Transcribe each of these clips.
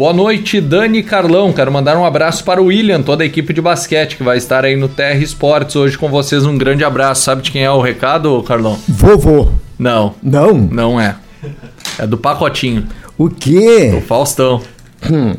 Boa noite, Dani e Carlão. Quero mandar um abraço para o William, toda a equipe de basquete que vai estar aí no TR Esportes hoje com vocês. Um grande abraço. Sabe de quem é o recado, Carlão? Vovô. Não. Não? Não é. É do Pacotinho. O quê? Do Faustão. Hum.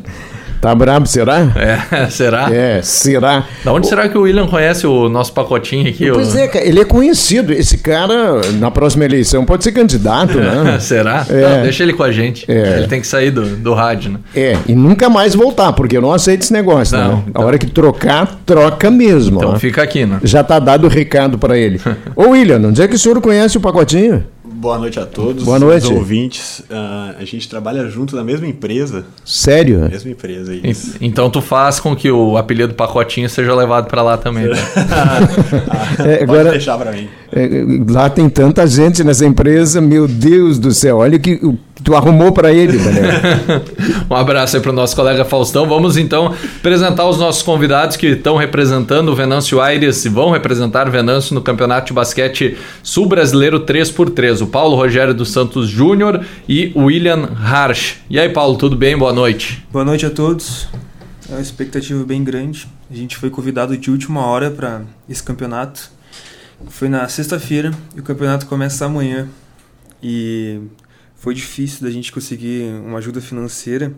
Tá brabo, será? É, será? É, será? Da onde o... será que o William conhece o nosso pacotinho aqui? Pois o... é, ele é conhecido. Esse cara, na próxima eleição, pode ser candidato, né? será? É. Não, deixa ele com a gente. É. Ele tem que sair do, do rádio, né? É, e nunca mais voltar, porque eu não aceito esse negócio, não, né? Então... A hora que trocar, troca mesmo. Então né? fica aqui, né? Já tá dado o recado para ele. Ô, William, onde é que o senhor conhece o pacotinho? Boa noite a todos. Boa noite. Os ouvintes. Uh, a gente trabalha junto na mesma empresa. Sério? Mesma empresa, isso. Então tu faz com que o apelido Pacotinho seja levado para lá também. Né? ah, é, agora, pode deixar para mim. É, lá tem tanta gente nessa empresa, meu Deus do céu. Olha o que tu arrumou para ele, Daniel. um abraço aí para o nosso colega Faustão. Vamos então apresentar os nossos convidados que estão representando o Venâncio Aires e vão representar o Venâncio no Campeonato de Basquete Sul Brasileiro 3x3. O Paulo Rogério dos Santos Júnior e o William Harsh. E aí, Paulo, tudo bem? Boa noite. Boa noite a todos. É uma expectativa bem grande. A gente foi convidado de última hora para esse campeonato. Foi na sexta-feira e o campeonato começa amanhã. E foi difícil da gente conseguir uma ajuda financeira,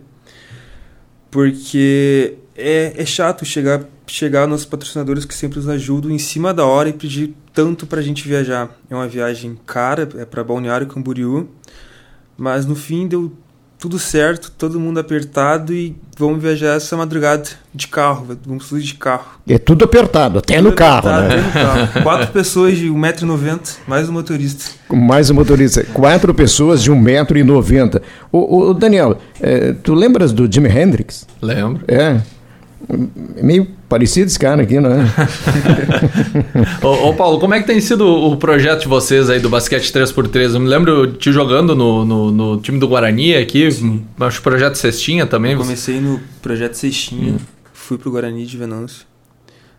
porque é, é chato chegar, chegar nos patrocinadores que sempre nos ajudam em cima da hora e pedir tanto para a gente viajar. É uma viagem cara, é para Balneário Camboriú, mas no fim deu tudo certo, todo mundo apertado e vamos viajar essa madrugada de carro, vamos tudo de carro. É tudo apertado, até tudo no carro, né? Até no carro. Quatro pessoas de 1,90m, mais o motorista. Mais o motorista. Quatro pessoas de 1,90m. Ô, ô, Daniel, é, tu lembras do Jimi Hendrix? Lembro. É. Meio parecido esse cara aqui, não é? ô, ô, Paulo, como é que tem sido o projeto de vocês aí do basquete 3x3? Eu me lembro te jogando no, no, no time do Guarani aqui, Sim. acho projeto Cestinha também. Eu comecei no projeto Cestinha, hum. fui pro Guarani de Venâncio.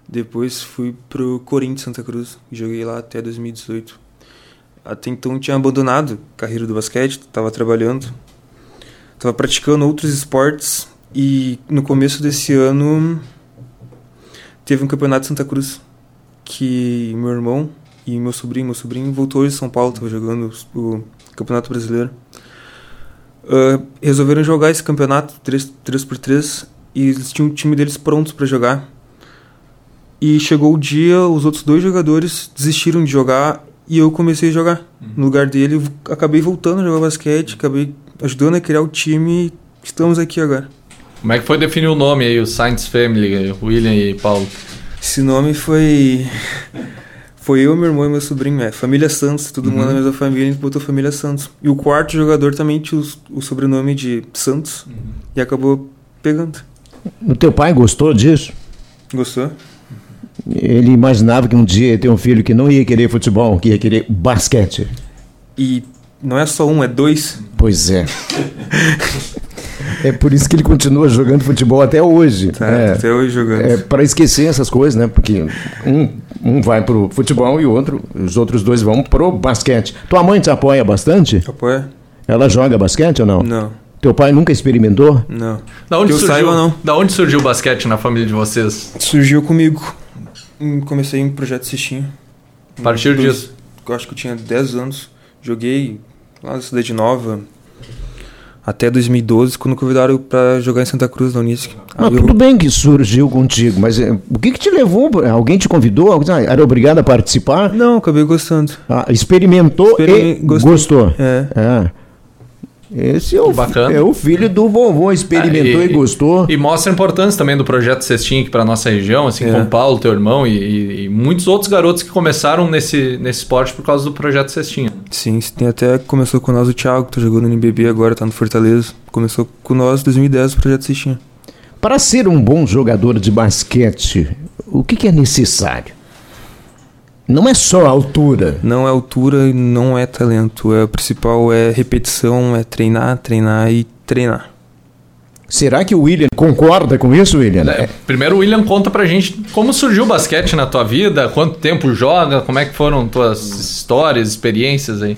Depois fui pro Corinthians Santa Cruz, joguei lá até 2018. Até então tinha abandonado a carreira do basquete, estava trabalhando, estava praticando outros esportes e no começo desse ano teve um campeonato de Santa Cruz que meu irmão e meu sobrinho, meu sobrinho voltou de São Paulo, estava jogando o Campeonato Brasileiro. Uh, resolveram jogar esse campeonato 3, 3x3 e eles tinham o time deles prontos para jogar. E chegou o dia, os outros dois jogadores desistiram de jogar e eu comecei a jogar. Uhum. No lugar dele, acabei voltando a jogar basquete, acabei ajudando a criar o time e estamos aqui agora. Como é que foi definir o nome aí, o Science Family, William e Paulo? Esse nome foi. Foi eu, meu irmão e meu sobrinho, é Família Santos, todo uhum. mundo na mesma família, a gente botou Família Santos. E o quarto jogador também tinha o, o sobrenome de Santos uhum. e acabou pegando. O teu pai gostou disso? Gostou. Ele imaginava que um dia ia ter um filho que não ia querer futebol, que ia querer basquete. E não é só um, é dois. Pois é. É por isso que ele continua jogando futebol até hoje. Tá, é, até hoje jogando. É para esquecer essas coisas, né? Porque um, um vai pro futebol e o outro, os outros dois vão pro basquete. Tua mãe te apoia bastante? Apoia. Ela joga basquete ou não? Não. Teu pai nunca experimentou? Não. Da onde, surgiu, saiba, não. da onde surgiu o basquete na família de vocês? Surgiu comigo. Comecei em projeto Cestinho. A partir disso? Eu acho que eu tinha 10 anos. Joguei lá na Cidade Nova, até 2012, quando convidaram para jogar em Santa Cruz, na Unisc. Não, eu... Tudo bem que surgiu contigo, mas eh, o que, que te levou? Alguém te convidou? Ah, era obrigado a participar? Não, acabei gostando. Ah, experimentou e gostou. É. é. Esse é o, é o filho do vovô, experimentou é, e, e, gostou. E mostra a importância também do projeto Cestinha aqui para nossa região, assim é. como o Paulo, teu irmão, e, e, muitos outros garotos que começaram nesse, nesse esporte por causa do projeto Cestinha. Sim, tem até começou com nós o Thiago, que tá jogando no NBB agora, tá no Fortaleza. Começou com nós em 2010 o projeto Cestinha. Para ser um bom jogador de basquete, o que, que é necessário? Não é só altura. Não é altura e não é talento. É, o principal é repetição, é treinar, treinar e treinar. Será que o William concorda com isso, William? É, primeiro, o William conta pra gente como surgiu o basquete na tua vida, quanto tempo joga, como é que foram tuas histórias, experiências aí.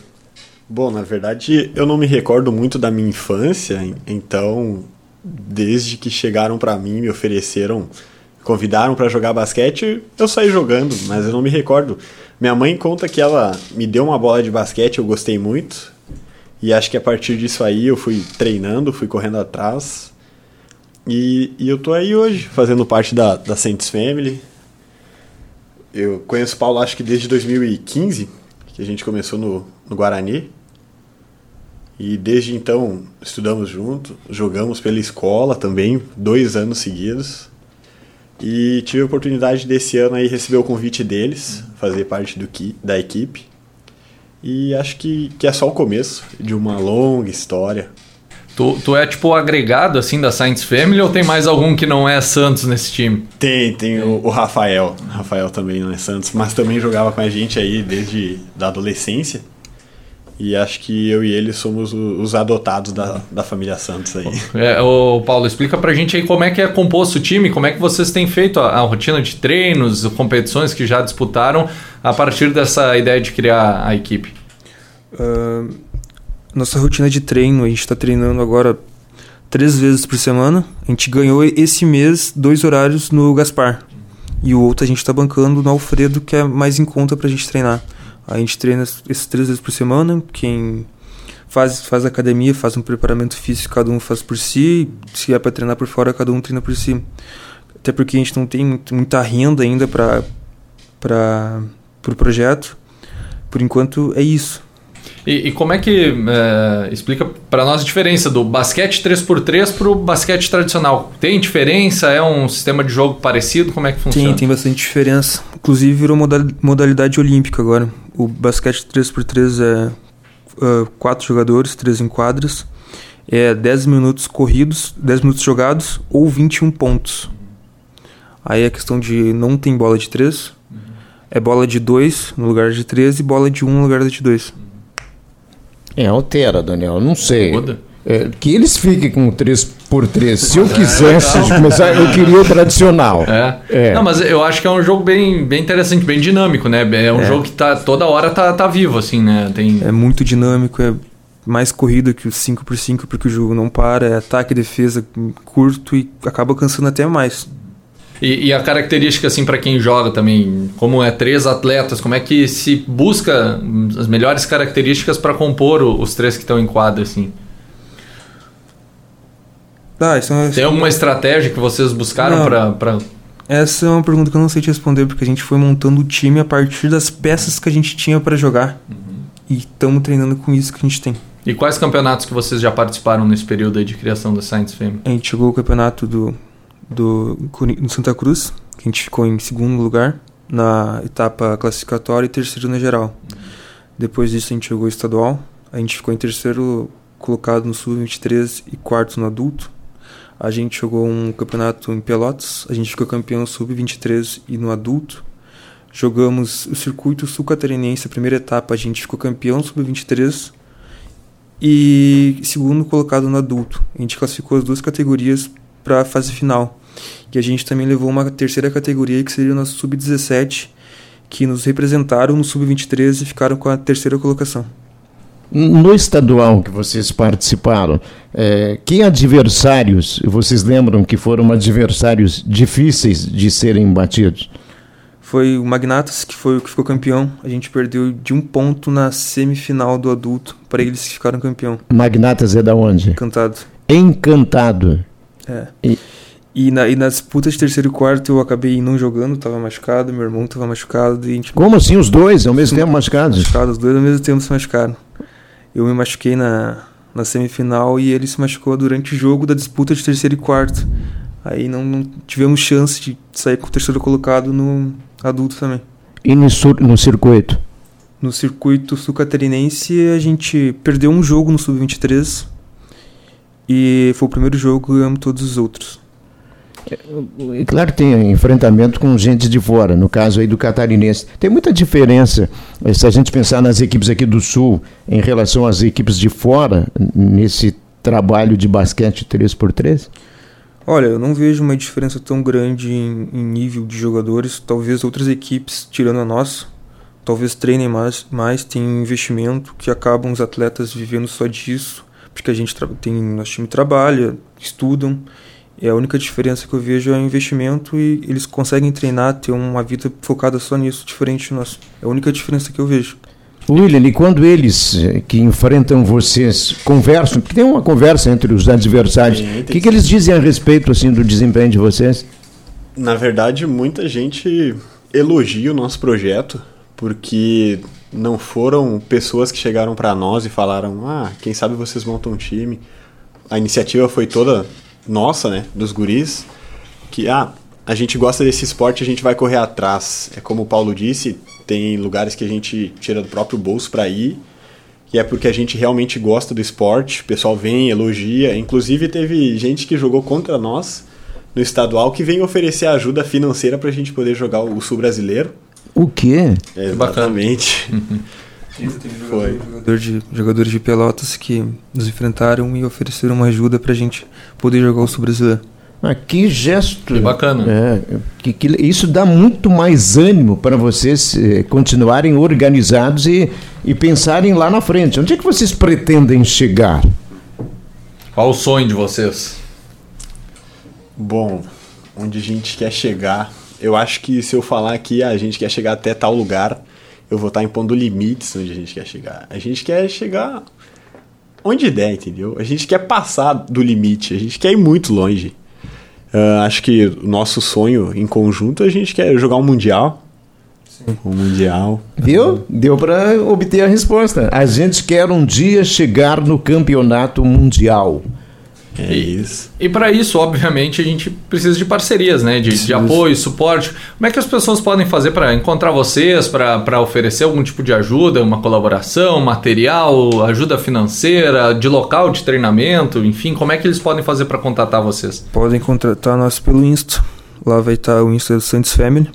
Bom, na verdade, eu não me recordo muito da minha infância, então desde que chegaram para mim, me ofereceram, convidaram para jogar basquete, eu saí jogando, mas eu não me recordo. Minha mãe conta que ela me deu uma bola de basquete, eu gostei muito. E acho que a partir disso aí eu fui treinando, fui correndo atrás. E, e eu tô aí hoje, fazendo parte da, da Saints Family. Eu conheço o Paulo acho que desde 2015, que a gente começou no, no Guarani. E desde então estudamos junto, jogamos pela escola também, dois anos seguidos. E tive a oportunidade desse ano aí receber o convite deles, fazer parte do, da equipe. E acho que, que é só o começo de uma longa história. Tu, tu é tipo o agregado assim da Science Family ou tem mais algum que não é Santos nesse time? Tem, tem o, o Rafael. Rafael também não é Santos, mas também jogava com a gente aí desde da adolescência. E acho que eu e ele somos os adotados da, da família Santos aí. É, ô Paulo, explica pra gente aí como é que é composto o time, como é que vocês têm feito a, a rotina de treinos, competições que já disputaram a partir dessa ideia de criar a equipe. Uh, nossa rotina de treino, a gente está treinando agora três vezes por semana. A gente ganhou esse mês dois horários no Gaspar. E o outro a gente está bancando no Alfredo, que é mais em conta pra gente treinar. A gente treina esses três vezes por semana. Quem faz, faz academia, faz um preparamento físico, cada um faz por si. Se é para treinar por fora, cada um treina por si. Até porque a gente não tem muita renda ainda para para o pro projeto. Por enquanto é isso. E, e como é que é, explica para nós a diferença do basquete 3x3 para o basquete tradicional? Tem diferença? É um sistema de jogo parecido? Como é que funciona? Tem, tem bastante diferença. Inclusive virou modalidade olímpica agora. O basquete 3x3 é uh, quatro jogadores, três em quadras. É 10 minutos corridos, 10 minutos jogados ou 21 pontos. Aí a questão de não tem bola de 3, é bola de 2 no lugar de 3 e bola de 1 um no lugar de 2. É, altera, Daniel, não sei. Muda. É, que eles fiquem com 3x3. Se eu quisesse é, começar, eu queria o tradicional. É. é. Não, mas eu acho que é um jogo bem, bem interessante, bem dinâmico, né? É um é. jogo que tá, toda hora tá, tá vivo, assim, né? Tem... É muito dinâmico, é mais corrida que o 5x5, porque o jogo não para, é ataque e defesa curto e acaba cansando até mais. E, e, a característica, assim, para quem joga também, como é três atletas, como é que se busca as melhores características para compor os três que estão em quadra, assim? Tá, isso é... Tem alguma estratégia que vocês buscaram para. Pra... Essa é uma pergunta que eu não sei te responder, porque a gente foi montando o time a partir das peças que a gente tinha para jogar. Uhum. E estamos treinando com isso que a gente tem. E quais campeonatos que vocês já participaram nesse período de criação da Science Fame? A gente jogou o campeonato do, do, do Santa Cruz, que a gente ficou em segundo lugar na etapa classificatória e terceiro na geral. Uhum. Depois disso a gente jogou estadual, a gente ficou em terceiro colocado no sub-23 e quarto no adulto. A gente jogou um campeonato em Pelotas, a gente ficou campeão sub-23 e no adulto. Jogamos o circuito sul-catarinense, a primeira etapa, a gente ficou campeão sub-23 e segundo colocado no adulto. A gente classificou as duas categorias para a fase final. E a gente também levou uma terceira categoria, que seria o nosso sub-17, que nos representaram no sub-23 e ficaram com a terceira colocação. No estadual que vocês participaram, é, que adversários vocês lembram que foram adversários difíceis de serem batidos? Foi o Magnatas, que foi o que ficou campeão. A gente perdeu de um ponto na semifinal do adulto para eles que ficaram campeão. Magnatas é da onde? Encantado. Encantado. É. E, e na, e na disputa de terceiro e quarto eu acabei não jogando, tava machucado, meu irmão tava machucado. E a gente... Como assim os dois ao mesmo tempo machucados? Machucados, os dois ao mesmo tempo se machucaram. Eu me machuquei na, na semifinal e ele se machucou durante o jogo da disputa de terceiro e quarto. Aí não, não tivemos chance de sair com o terceiro colocado no adulto também. E no, no circuito? No circuito sul-catarinense a gente perdeu um jogo no sub-23 e foi o primeiro jogo e ganhamos todos os outros. É, claro que tem enfrentamento com gente de fora, no caso aí do catarinense. Tem muita diferença eh, se a gente pensar nas equipes aqui do Sul em relação às equipes de fora nesse trabalho de basquete 3x3? Olha, eu não vejo uma diferença tão grande em, em nível de jogadores. Talvez outras equipes, tirando a nossa, talvez treinem mais, mais, tem investimento, que acabam os atletas vivendo só disso porque a gente tem nosso time trabalha, estudam. E a única diferença que eu vejo é o investimento e eles conseguem treinar, ter uma vida focada só nisso, diferente do nosso. É a única diferença que eu vejo. William, e quando eles eh, que enfrentam vocês conversam, porque tem uma conversa entre os adversários, o que, que eles dizem a respeito assim do desempenho de vocês? Na verdade, muita gente elogia o nosso projeto, porque não foram pessoas que chegaram para nós e falaram: "Ah, quem sabe vocês montam um time". A iniciativa foi toda nossa, né, dos guris, que ah, a gente gosta desse esporte, a gente vai correr atrás. É como o Paulo disse, tem lugares que a gente tira do próprio bolso para ir, e é porque a gente realmente gosta do esporte. O pessoal vem, elogia. Inclusive, teve gente que jogou contra nós no estadual que vem oferecer ajuda financeira para a gente poder jogar o sul brasileiro. O quê? É, exatamente. Foi. Jogador de, jogadores de Pelotas que nos enfrentaram e ofereceram uma ajuda para a gente poder jogar o sul brasileiro. Ah, que gesto. Que bacana. É, que, que, isso dá muito mais ânimo para vocês eh, continuarem organizados e, e pensarem lá na frente. Onde é que vocês pretendem chegar? Qual o sonho de vocês? Bom, onde a gente quer chegar. Eu acho que se eu falar aqui, a gente quer chegar até tal lugar, eu vou estar impondo limites onde a gente quer chegar. A gente quer chegar onde der, entendeu? A gente quer passar do limite, a gente quer ir muito longe. Uh, acho que o nosso sonho em conjunto a gente quer jogar um mundial. Sim. Um mundial. Viu? Deu para obter a resposta. A gente quer um dia chegar no campeonato mundial. É isso. E para isso, obviamente, a gente precisa de parcerias, né? De, de, apoio, suporte. Como é que as pessoas podem fazer para encontrar vocês, para oferecer algum tipo de ajuda, uma colaboração, material, ajuda financeira, de local de treinamento, enfim, como é que eles podem fazer para contatar vocês? Podem contratar nós pelo Insta. Lá vai estar o Insta do Santos Family.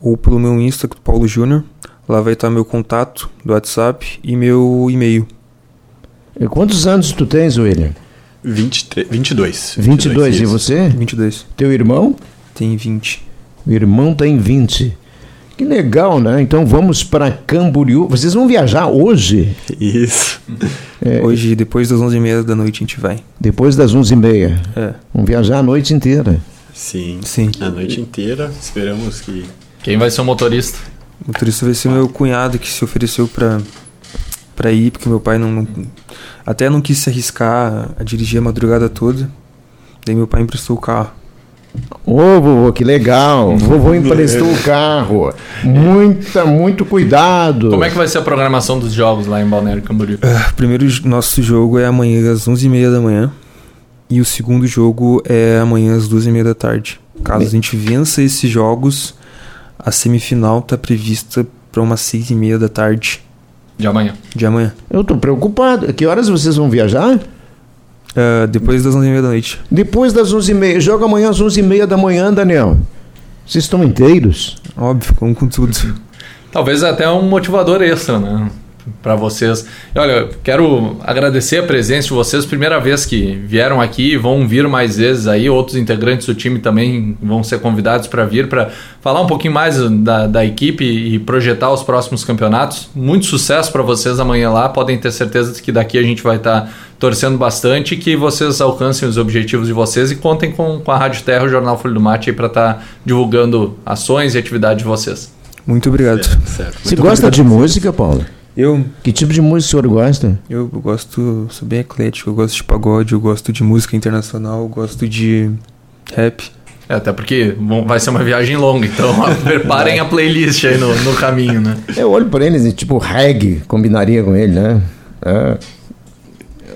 Ou pelo meu Insta, Paulo Júnior. Lá vai estar meu contato do WhatsApp e meu e-mail. E quantos anos tu tens, William? 23, 22. 22, 22 e você? 22. Teu irmão? Tem 20. O irmão tem 20. Que legal, né? Então vamos para Camboriú. Vocês vão viajar hoje? Isso. É, hoje, depois das 11h30 da noite, a gente vai. Depois das 11h30? É. Vamos viajar a noite inteira? Sim. Sim. A noite inteira. Esperamos que... Quem vai ser o motorista? O motorista vai ser meu cunhado que se ofereceu para para ir, porque meu pai não, não, até não quis se arriscar a dirigir a madrugada toda. Daí meu pai emprestou o carro. Ô, vovô, que legal. Vovô emprestou o carro. Muita, muito cuidado. Como é que vai ser a programação dos jogos lá em Balneário Camboriú? Uh, primeiro nosso jogo é amanhã às 11h30 da manhã. E o segundo jogo é amanhã às 2h30 da tarde. Caso a gente vença esses jogos, a semifinal está prevista para umas 6h30 da tarde. De amanhã. De amanhã. Eu tô preocupado. Que horas vocês vão viajar? Uh, depois das 11h30 da noite. Depois das 11h30. Joga amanhã às 11h30 da manhã, Daniel. Vocês estão inteiros? Óbvio, como com tudo. Talvez até um motivador extra, né? Para vocês. E olha, quero agradecer a presença de vocês. Primeira vez que vieram aqui, vão vir mais vezes aí. Outros integrantes do time também vão ser convidados para vir para falar um pouquinho mais da, da equipe e projetar os próximos campeonatos. Muito sucesso para vocês amanhã lá. Podem ter certeza que daqui a gente vai estar tá torcendo bastante que vocês alcancem os objetivos de vocês e contem com, com a Rádio Terra, o Jornal Folha do Mate para estar tá divulgando ações e atividades de vocês. Muito obrigado. Certo, certo. Você gosta obrigado. de música, Paulo? Eu. Que tipo de música o senhor gosta? Eu gosto, sou bem eclético, eu gosto de pagode, eu gosto de música internacional, eu gosto de rap. É, até porque vai ser uma viagem longa, então preparem a playlist aí no, no caminho, né? Eu olho para eles e tipo reggae combinaria com ele, né? É.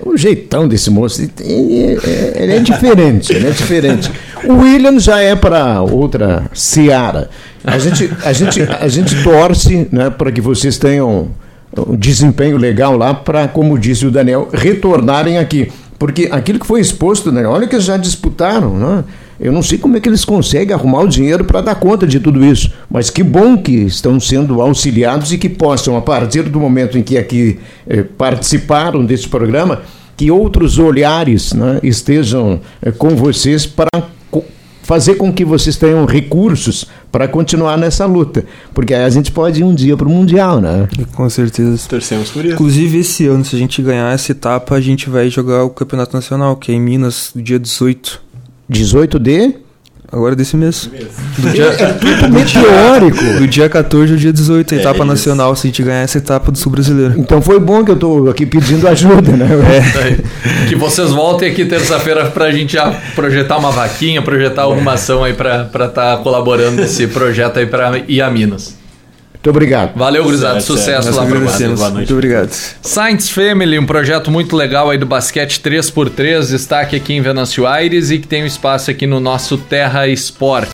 O jeitão desse moço, ele é diferente, ele é diferente. O William já é para outra seara. A gente, a gente, a gente torce né, para que vocês tenham um desempenho legal lá para, como disse o Daniel, retornarem aqui. Porque aquilo que foi exposto, né, olha que eles já disputaram, né? Eu não sei como é que eles conseguem arrumar o dinheiro para dar conta de tudo isso, mas que bom que estão sendo auxiliados e que possam, a partir do momento em que aqui eh, participaram desse programa, que outros olhares né, estejam eh, com vocês para fazer com que vocês tenham recursos para continuar nessa luta. Porque aí a gente pode ir um dia para o Mundial, né? Com certeza. Torcemos por isso. Inclusive, esse ano, se a gente ganhar essa etapa, a gente vai jogar o Campeonato Nacional, que é em Minas, no dia 18. 18 de. Agora desse mês. Do dia, É tudo meteórico. do dia 14 ao dia 18, a É, etapa isso. nacional, se a gente ganhar essa etapa do Sul Brasileiro. Então foi bom que eu estou aqui pedindo ajuda, né? Que vocês voltem aqui terça-feira pra gente já projetar uma vaquinha, projetar alguma ação aí pra estar tá colaborando nesse projeto aí pra ir a Minas. Muito obrigado. Valeu, gurizada. Sucesso lá pra agradecemos. vocês. Boa noite. Muito obrigado. Science Family, um projeto muito legal aí do basquete 3x3, destaque aqui em Venâncio Aires e que tem um espaço aqui no nosso Terra Esporte.